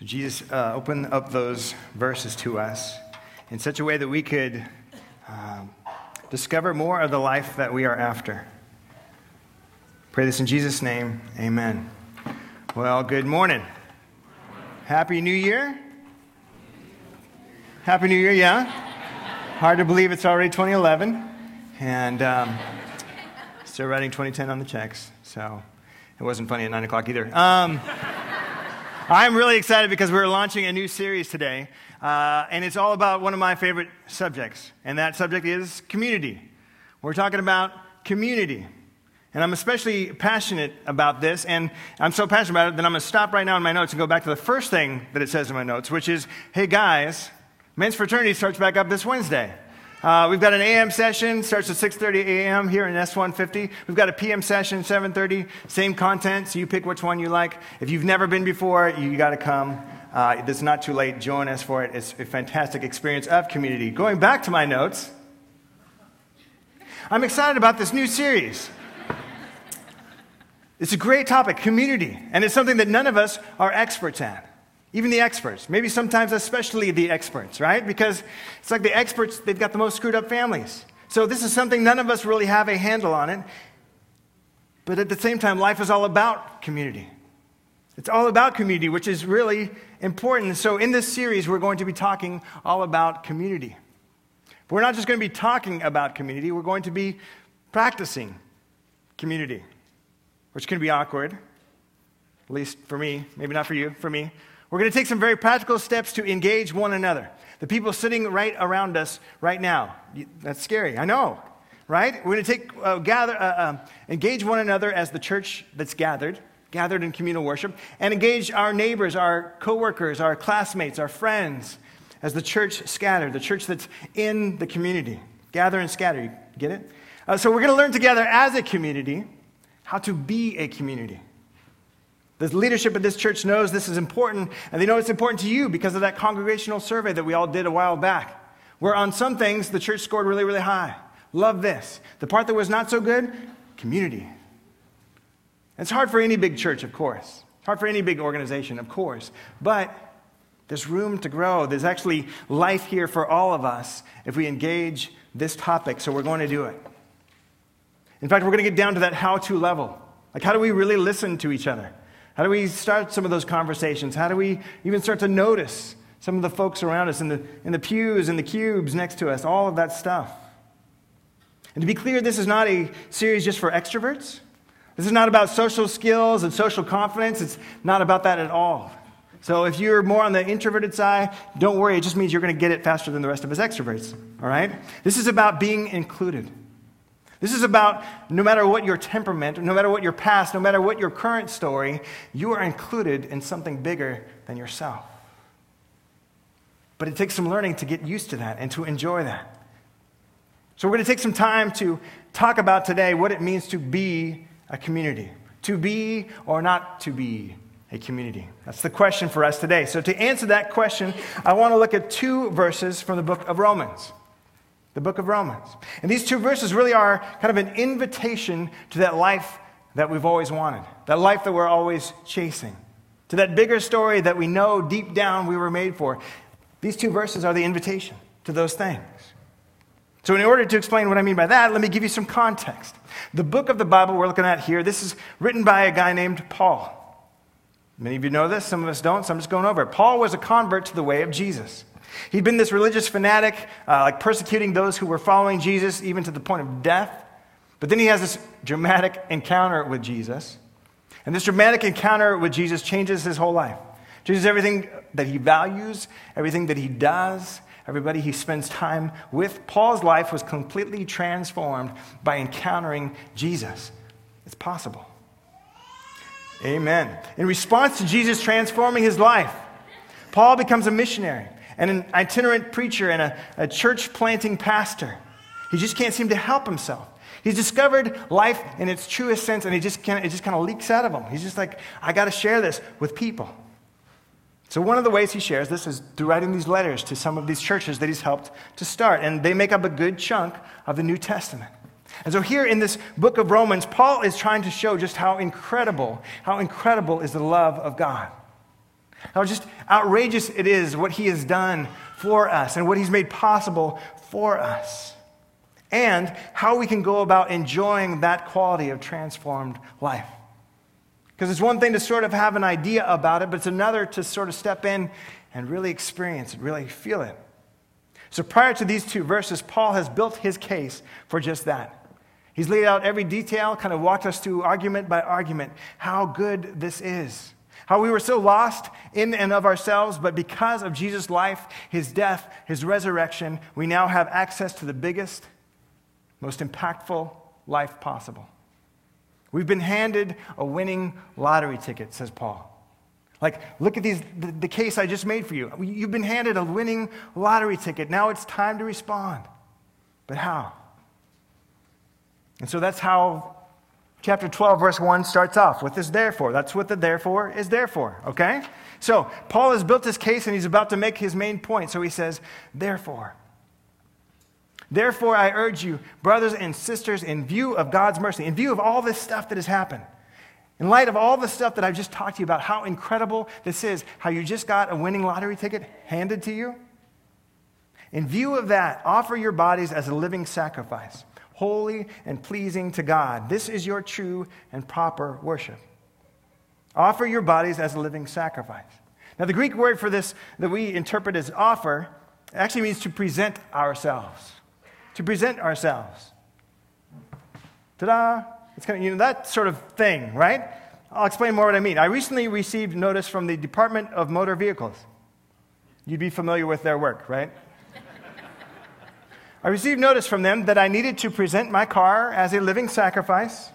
So, Jesus uh, up those verses to us in such a way that we could um, discover more of the life that we are after. Pray this in Jesus' name. Amen. Well, good morning. Happy New Year. Happy New Year, yeah? Hard to believe it's already 2011. And um, still writing 2010 on the checks. So it wasn't funny at 9 o'clock either. Um, I'm really excited because we're launching a new series today, uh, and it's all about one of my favorite subjects, and that subject is community. We're talking about community. And I'm especially passionate about this, and I'm so passionate about it that I'm going to stop right now in my notes and go back to the first thing that it says in my notes, which is hey guys, men's fraternity starts back up this Wednesday. Uh, we've got an AM session, starts at 6.30 a.m. here in S150. We've got a PM session, 7.30, same content, so you pick which one you like. If you've never been before, you got to come. Uh, it's not too late. Join us for it. It's a fantastic experience of community. Going back to my notes, I'm excited about this new series. It's a great topic, community, and it's something that none of us are experts at. Even the experts, maybe sometimes especially the experts, right? Because it's like the experts, they've got the most screwed up families. So this is something none of us really have a handle on it. But at the same time, life is all about community. It's all about community, which is really important. So in this series, we're going to be talking all about community. But we're not just going to be talking about community, we're going to be practicing community, which can be awkward, at least for me, maybe not for you, for me. We're going to take some very practical steps to engage one another. The people sitting right around us right now. That's scary, I know, right? We're going to take, uh, gather, uh, uh, engage one another as the church that's gathered, gathered in communal worship, and engage our neighbors, our coworkers, our classmates, our friends, as the church scattered, the church that's in the community. Gather and scatter, you get it? Uh, so we're going to learn together as a community how to be a community. The leadership of this church knows this is important, and they know it's important to you because of that congregational survey that we all did a while back, where on some things the church scored really, really high. Love this. The part that was not so good, community. It's hard for any big church, of course. It's hard for any big organization, of course. But there's room to grow. There's actually life here for all of us if we engage this topic, so we're going to do it. In fact, we're going to get down to that how to level. Like, how do we really listen to each other? How do we start some of those conversations? How do we even start to notice some of the folks around us in the, in the pews and the cubes next to us, all of that stuff? And to be clear, this is not a series just for extroverts. This is not about social skills and social confidence. It's not about that at all. So if you're more on the introverted side, don't worry. It just means you're going to get it faster than the rest of us extroverts. All right? This is about being included. This is about no matter what your temperament, no matter what your past, no matter what your current story, you are included in something bigger than yourself. But it takes some learning to get used to that and to enjoy that. So, we're going to take some time to talk about today what it means to be a community, to be or not to be a community. That's the question for us today. So, to answer that question, I want to look at two verses from the book of Romans the book of Romans. And these two verses really are kind of an invitation to that life that we've always wanted, that life that we're always chasing, to that bigger story that we know deep down we were made for. These two verses are the invitation to those things. So, in order to explain what I mean by that, let me give you some context. The book of the Bible we're looking at here, this is written by a guy named Paul. Many of you know this, some of us don't, so I'm just going over it. Paul was a convert to the way of Jesus. He'd been this religious fanatic, uh, like persecuting those who were following Jesus, even to the point of death. But then he has this dramatic encounter with Jesus. And this dramatic encounter with Jesus changes his whole life. Changes everything that he values, everything that he does, everybody he spends time with. Paul's life was completely transformed by encountering Jesus. It's possible. Amen. In response to Jesus transforming his life, Paul becomes a missionary and an itinerant preacher and a, a church planting pastor. He just can't seem to help himself. He's discovered life in its truest sense, and he just it just kind of leaks out of him. He's just like, I got to share this with people. So, one of the ways he shares this is through writing these letters to some of these churches that he's helped to start, and they make up a good chunk of the New Testament. And so, here in this book of Romans, Paul is trying to show just how incredible, how incredible is the love of God. How just outrageous it is what he has done for us and what he's made possible for us. And how we can go about enjoying that quality of transformed life. Because it's one thing to sort of have an idea about it, but it's another to sort of step in and really experience it, really feel it. So prior to these two verses, Paul has built his case for just that. He's laid out every detail, kind of walked us through argument by argument how good this is. How we were so lost in and of ourselves, but because of Jesus' life, his death, his resurrection, we now have access to the biggest, most impactful life possible. We've been handed a winning lottery ticket, says Paul. Like, look at these, the, the, case I just made for you. You've been handed a winning lottery ticket. Now it's time to respond. But how? And so that's how chapter 12, verse 1 starts off with this therefore. That's what the therefore is there for, okay? So Paul has built his case and he's about to make his main point. So he says, therefore. Therefore, I urge you, brothers and sisters, in view of God's mercy, in view of all this stuff that has happened, in light of all the stuff that I've just talked to you about, how incredible this is, how you just got a winning lottery ticket handed to you. In view of that, offer your bodies as a living sacrifice, holy and pleasing to God. This is your true and proper worship. Offer your bodies as a living sacrifice. Now, the Greek word for this that we interpret as offer actually means to present ourselves. To present ourselves. Ta da! It's kind of, you know, that sort of thing, right? I'll explain more what I mean. I recently received notice from the Department of Motor Vehicles. You'd be familiar with their work, right? I received notice from them that I needed to present my car as a living sacrifice,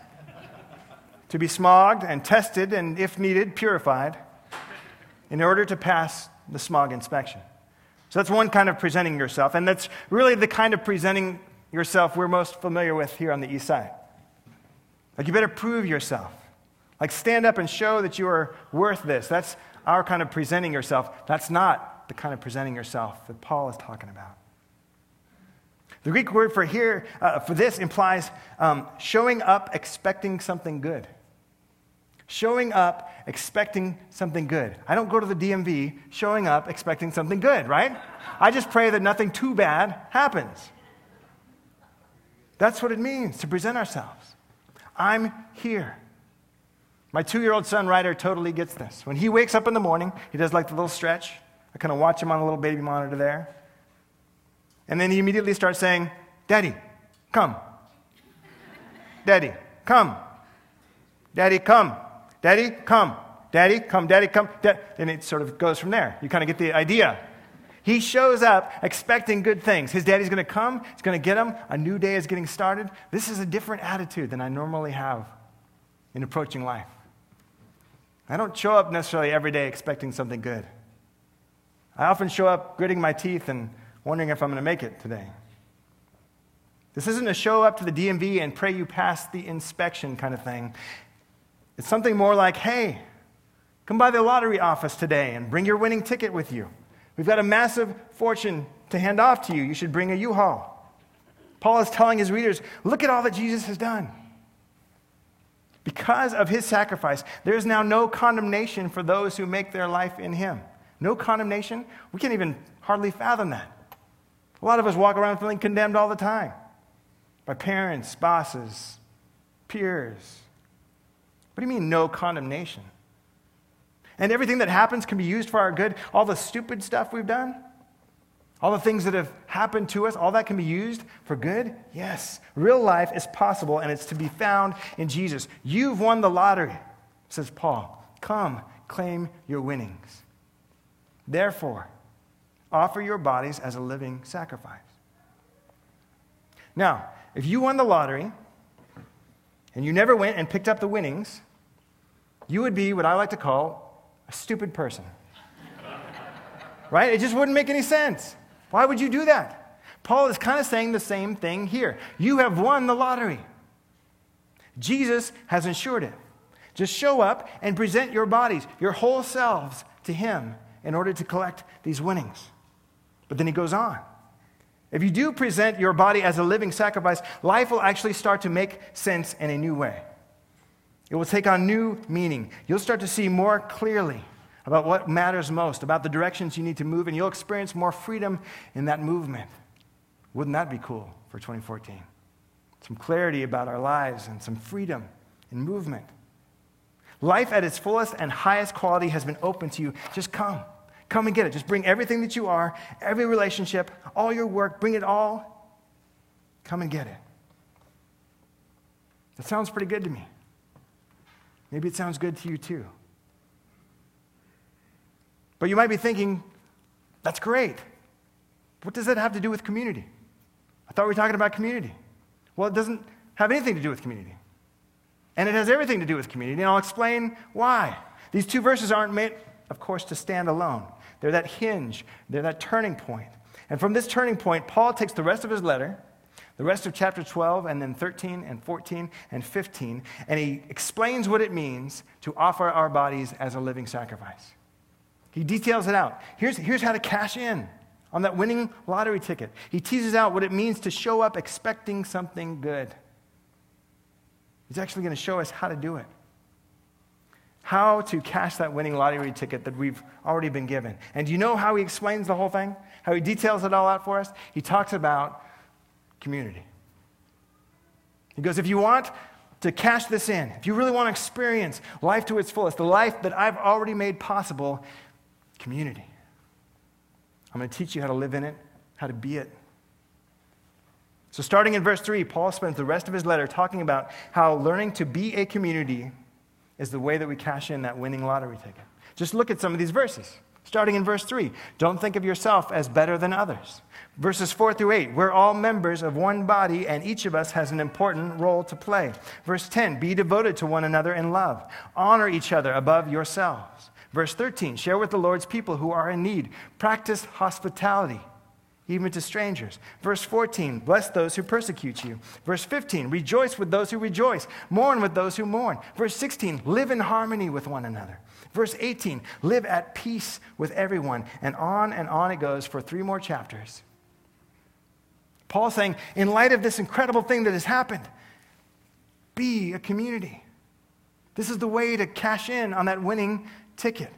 to be smogged and tested, and if needed, purified, in order to pass the smog inspection. So that's one kind of presenting yourself, and that's really the kind of presenting yourself we're most familiar with here on the east side. Like, you better prove yourself. Like, stand up and show that you are worth this. That's our kind of presenting yourself. That's not the kind of presenting yourself that Paul is talking about. The Greek word for here, uh, for this implies um, showing up expecting something good. Showing up expecting something good. I don't go to the DMV showing up expecting something good, right? I just pray that nothing too bad happens. That's what it means to present ourselves. I'm here. My two year old son, Ryder, totally gets this. When he wakes up in the morning, he does like the little stretch. I kind of watch him on a little baby monitor there. And then he immediately starts saying, Daddy, come. Daddy, come. Daddy, come. Daddy, come. Daddy, come. Daddy, come. And it sort of goes from there. You kind of get the idea. He shows up expecting good things. His daddy's going to come, he's going to get him. A new day is getting started. This is a different attitude than I normally have in approaching life. I don't show up necessarily every day expecting something good. I often show up gritting my teeth and wondering if I'm going to make it today. This isn't a show up to the DMV and pray you pass the inspection kind of thing. It's something more like, hey, come by the lottery office today and bring your winning ticket with you. We've got a massive fortune to hand off to you. You should bring a U Haul. Paul is telling his readers look at all that Jesus has done. Because of his sacrifice, there is now no condemnation for those who make their life in him. No condemnation? We can't even hardly fathom that. A lot of us walk around feeling condemned all the time by parents, bosses, peers. What do you mean, no condemnation? And everything that happens can be used for our good. All the stupid stuff we've done, all the things that have happened to us, all that can be used for good? Yes. Real life is possible, and it's to be found in Jesus. You've won the lottery, says Paul. Come, claim your winnings. Therefore, offer your bodies as a living sacrifice. Now, if you won the lottery and you never went and picked up the winnings, you would be what I like to call a stupid person. right? It just wouldn't make any sense. Why would you do that? Paul is kind of saying the same thing here. You have won the lottery. Jesus has insured it. Just show up and present your bodies, your whole selves to Him in order to collect these winnings. But then he goes on. If you do present your body as a living sacrifice, life will actually start to make sense in a new way. It will take on new meaning. You'll start to see more clearly about what matters most, about the directions you need to move, and you'll experience more freedom in that movement. Wouldn't that be cool for 2014? Some clarity about our lives and some freedom in movement. Life at its fullest and highest quality has been open to you. Just come. Come and get it. Just bring everything that you are, every relationship, all your work, bring it all. Come and get it. That sounds pretty good to me. Maybe it sounds good to you too. But you might be thinking, that's great. What does that have to do with community? I thought we were talking about community. Well, it doesn't have anything to do with community. And it has everything to do with community, and I'll explain why. These two verses aren't meant, of course, to stand alone. They're that hinge, they're that turning point. And from this turning point, Paul takes the rest of his letter, the rest of chapter 12, and then 13 and 14 and 15, and he explains what it means to offer our bodies as a living sacrifice. He details it out. Here's, here's how to cash in on that winning lottery ticket. He teases out what it means to show up expecting something good. He's actually going to show us how to do it. How to cash that winning lottery ticket that we've already been given. And do you know how he explains the whole thing? How he details it all out for us? He talks about community. He goes, if you want to cash this in, if you really want to experience life to its fullest, the life that I've already made possible, community. I'm going to teach you how to live in it, how to be it. So, starting in verse 3, Paul spends the rest of his letter talking about how learning to be a community is the way that we cash in that winning lottery ticket. Just look at some of these verses. Starting in verse 3, don't think of yourself as better than others. Verses 4 through 8, we're all members of one body, and each of us has an important role to play. Verse 10, be devoted to one another in love. Honor each other above yourselves. Verse 13, share with the Lord's people who are in need. Practice hospitality, even to strangers. Verse 14, bless those who persecute you. Verse 15, rejoice with those who rejoice. Mourn with those who mourn. Verse 16, live in harmony with one another. Verse 18, live at peace with everyone. And on and on it goes for three more chapters. Paul saying, in light of this incredible thing that has happened, be a community. This is the way to cash in on that winning ticket.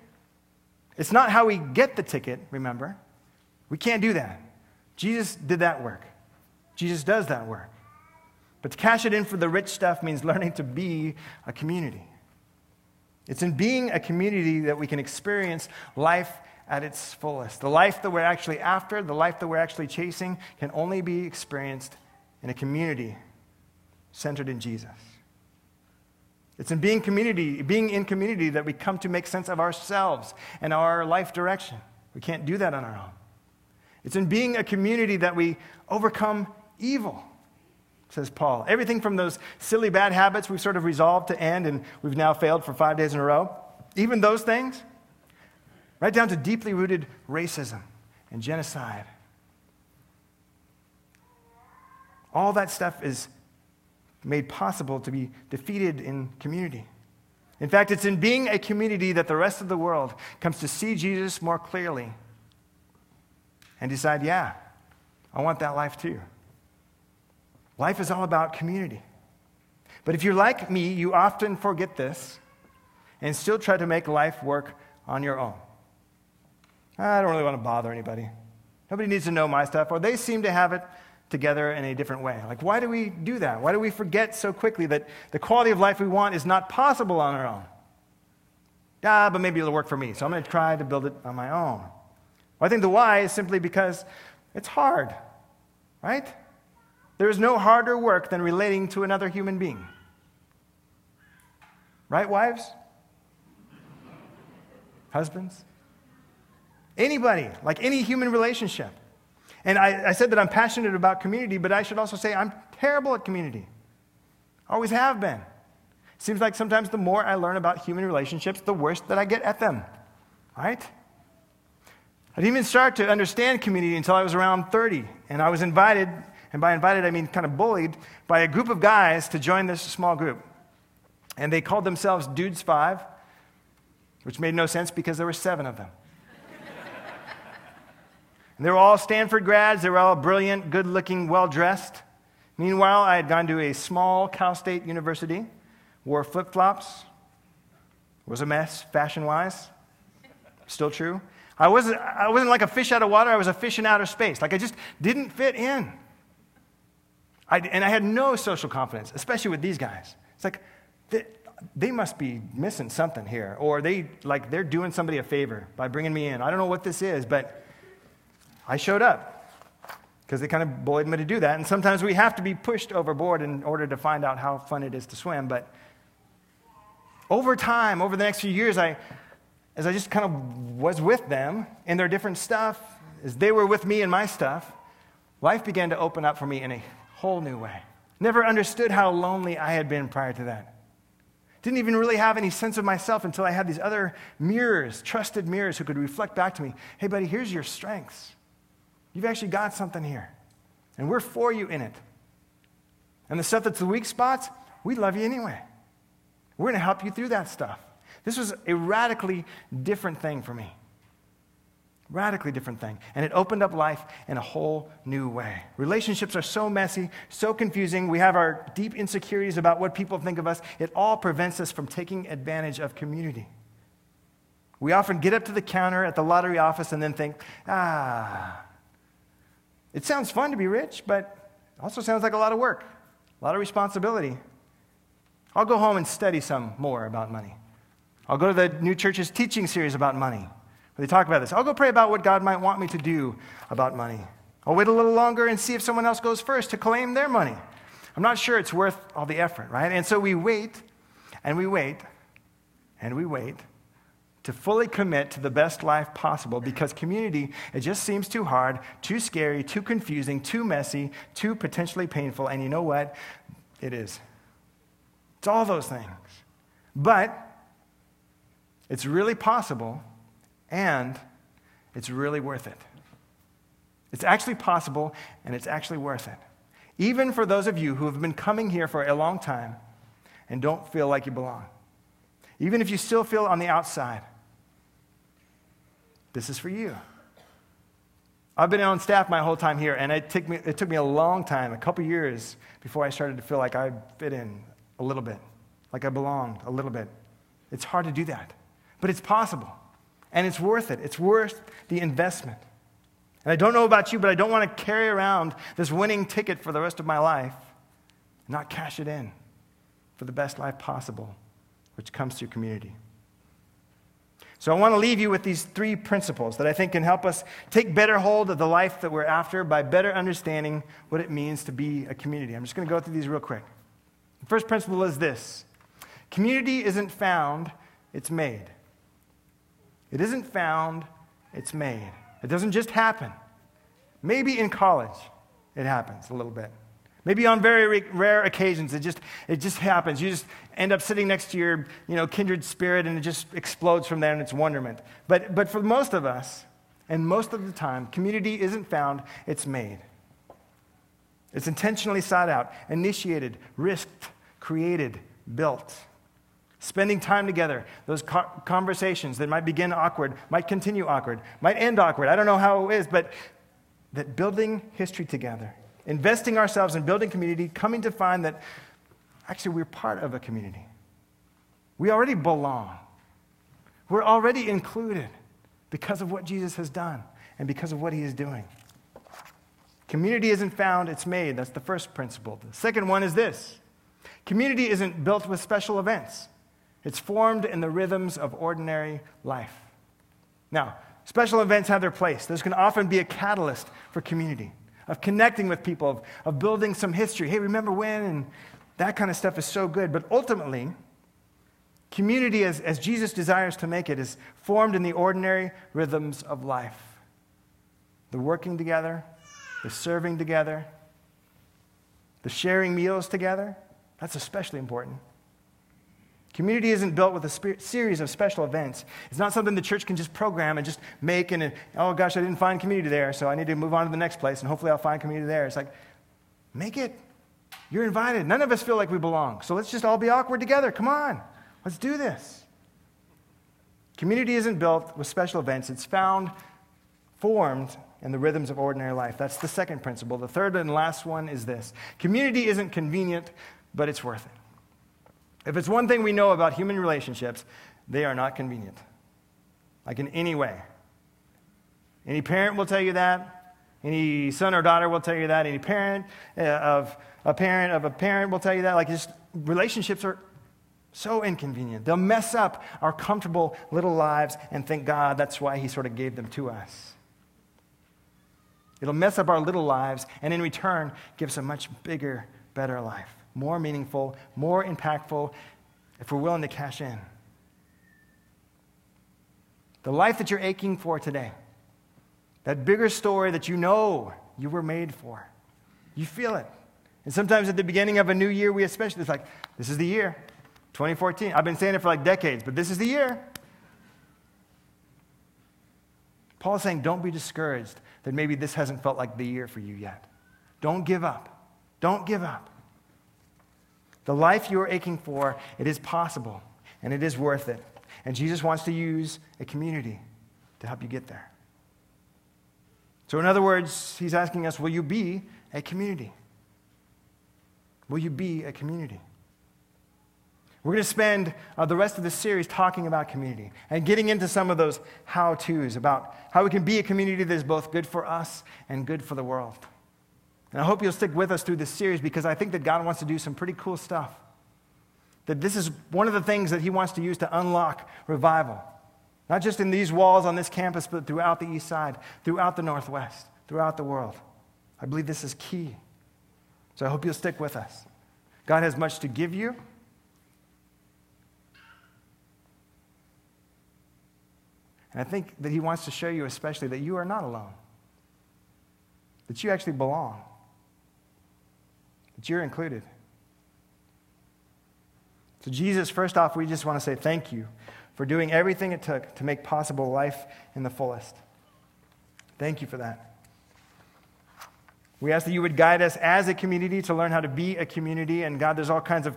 It's not how we get the ticket, remember? We can't do that. Jesus did that work. Jesus does that work. But to cash it in for the rich stuff means learning to be a community. It's in being a community that we can experience life at its fullest. The life that we're actually after, the life that we're actually chasing, can only be experienced in a community centered in Jesus. It's in being community, being in community that we come to make sense of ourselves and our life direction. We can't do that on our own. It's in being a community that we overcome evil says Paul. Everything from those silly bad habits we've sort of resolved to end and we've now failed for five days in a row, even those things, right down to deeply rooted racism and genocide. All that stuff is made possible to be defeated in community. In fact, it's in being a community that the rest of the world comes to see Jesus more clearly and decide, yeah, I want that life too. Life is all about community. But if you're like me, you often forget this and still try to make life work on your own. I don't really want to bother anybody. Nobody needs to know my stuff, or they seem to have it together in a different way. Like, why do we do that? Why do we forget so quickly that the quality of life we want is not possible on our own? Ah, but maybe it'll work for me, so I'm going to try to build it on my own. Well, I think the why is simply because it's hard, right? There is no harder work than relating to another human being. Right, wives? Husbands? Anybody, like any human relationship. And I, I, said that I'm passionate about community, but I should also say I'm terrible at community. Always have been. Seems like sometimes the more I learn about human relationships, the worse that I get at them. Right? I didn't even start to understand community until I was around 30, and I was invited and by invited, I mean kind of bullied, by a group of guys to join this small group. And they called themselves Dudes Five, which made no sense because there were seven of them. and they were all Stanford grads, they were all brilliant, good looking, well dressed. Meanwhile, I had gone to a small Cal State university, wore flip flops, was a mess fashion wise. Still true. I wasn't, I wasn't like a fish out of water, I was a fish in outer space. Like I just didn't fit in. I, and I had no social confidence, especially with these guys. It's like, they, they must be missing something here, or they, like, they're doing somebody a favor by bringing me in. I don't know what this is, but I showed up because they kind of bullied me to do that. And sometimes we have to be pushed overboard in order to find out how fun it is to swim. But over time, over the next few years, I, as I just kind of was with them in their different stuff, as they were with me in my stuff, life began to open up for me in a whole new way. Never understood how lonely I had been prior to that. Didn't even really have any sense of myself until I had these other mirrors, trusted mirrors, who could reflect back to me hey, buddy, here's your strengths. You've actually got something here, and we're for you in it. And the stuff that's the weak spots, we love you anyway. We're going to help you through that stuff. This was a radically different thing for me. Radically different thing. And it opened up life in a whole new way. Relationships are so messy, so confusing. We have our deep insecurities about what people think of us. It all prevents us from taking advantage of community. We often get up to the counter at the lottery office and then think, ah, it sounds fun to be rich, but also sounds like a lot of work, a lot of responsibility. I'll go home and study some more about money. I'll go to the new church's teaching series about money, where they talk about this. I'll go pray about what God might want me to do about money. I'll wait a little longer and see if someone else goes first to claim their money. I'm not sure it's worth all the effort, right? And so we wait and we wait and we wait to fully commit to the best life possible because community, it just seems too hard, too scary, too confusing, too messy, too potentially painful. And you know what? It is. It's all those things. But it's really possible and it's really worth it. It's actually possible and it's actually worth it. Even for those of you who have been coming here for a long time and don't feel like you belong. Even if you still feel on the outside, this is for you. I've been on staff my whole time here, and it took me, it took me a long time, a couple years, before I started to feel like I fit in a little bit, like I belonged a little bit. It's hard to do that, but it's possible. And it's worth it. It's worth the investment. And I don't know about you, but I don't want to carry around this winning ticket for the rest of my life and not cash it in for the best life possible, which comes through community. So I want to leave you with these three principles that I think can help us take better hold of the life that we're after by better understanding what it means to be a community. I'm just going to go through these real quick. The first principle is this community isn't found, it's made. It isn't found, it's made. It doesn't just happen. Maybe in college it happens a little bit. Maybe on very rare occasions it just, it just happens. You just end up sitting next to your you know, kindred spirit and it just explodes from there and it's wonderment. But, but for most of us, and most of the time, community isn't found, it's made. It's intentionally sought out, initiated, risked, created, built. Spending time together, those conversations that might begin awkward, might continue awkward, might end awkward. I don't know how it is, but that building history together, investing ourselves in building community, coming to find that actually we're part of a community. We already belong. We're already included because of what Jesus has done and because of what he is doing. Community isn't found, it's made. That's the first principle. The second one is this community isn't built with special events, it's formed in the rhythms of ordinary life. Now, special events have their place. Those can often be a catalyst for community, of connecting with people, of, of building some history. Hey, remember when? And that kind of stuff is so good. But ultimately, community, as, as Jesus desires to make it, is formed in the ordinary rhythms of life the working together, the serving together, the sharing meals together. That's especially important. Community isn't built with a series of special events. It's not something the church can just program and just make and, oh gosh, I didn't find community there, so I need to move on to the next place and hopefully I'll find community there. It's like, make it. You're invited. None of us feel like we belong. So let's just all be awkward together. Come on. Let's do this. Community isn't built with special events, it's found, formed in the rhythms of ordinary life. That's the second principle. The third and last one is this community isn't convenient, but it's worth it. If it's one thing we know about human relationships, they are not convenient. like in any way. Any parent will tell you that. Any son or daughter will tell you that. Any parent uh, of a parent of a parent will tell you that. Like, just relationships are so inconvenient. They'll mess up our comfortable little lives and thank God that's why He sort of gave them to us. It'll mess up our little lives and in return give us a much bigger, better life. More meaningful, more impactful if we're willing to cash in. The life that you're aching for today, that bigger story that you know you were made for, you feel it. And sometimes at the beginning of a new year, we especially, it's like, this is the year, 2014. I've been saying it for like decades, but this is the year. Paul is saying, don't be discouraged that maybe this hasn't felt like the year for you yet. Don't give up. Don't give up. The life you're aching for, it is possible and it is worth it. And Jesus wants to use a community to help you get there. So, in other words, he's asking us, will you be a community? Will you be a community? We're going to spend uh, the rest of the series talking about community and getting into some of those how to's about how we can be a community that is both good for us and good for the world. And I hope you'll stick with us through this series because I think that God wants to do some pretty cool stuff. That this is one of the things that He wants to use to unlock revival. Not just in these walls on this campus, but throughout the East Side, throughout the Northwest, throughout the world. I believe this is key. So I hope you'll stick with us. God has much to give you. And I think that he wants to show you, especially, that you are not alone, that you actually belong, that you're included. So, Jesus, first off, we just want to say thank you for doing everything it took to make possible life in the fullest. Thank you for that. We ask that you would guide us as a community to learn how to be a community. And God, there's all kinds of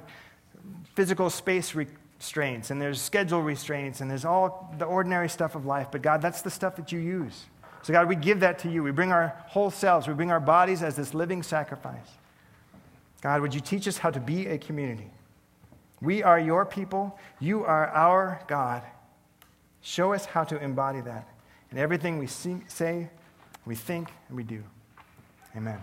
physical space restraints and there's schedule restraints and there's all the ordinary stuff of life. But God, that's the stuff that you use. So, God, we give that to you. We bring our whole selves, we bring our bodies as this living sacrifice. God, would you teach us how to be a community? We are your people. You are our God. Show us how to embody that in everything we see, say, we think, and we do. Amen.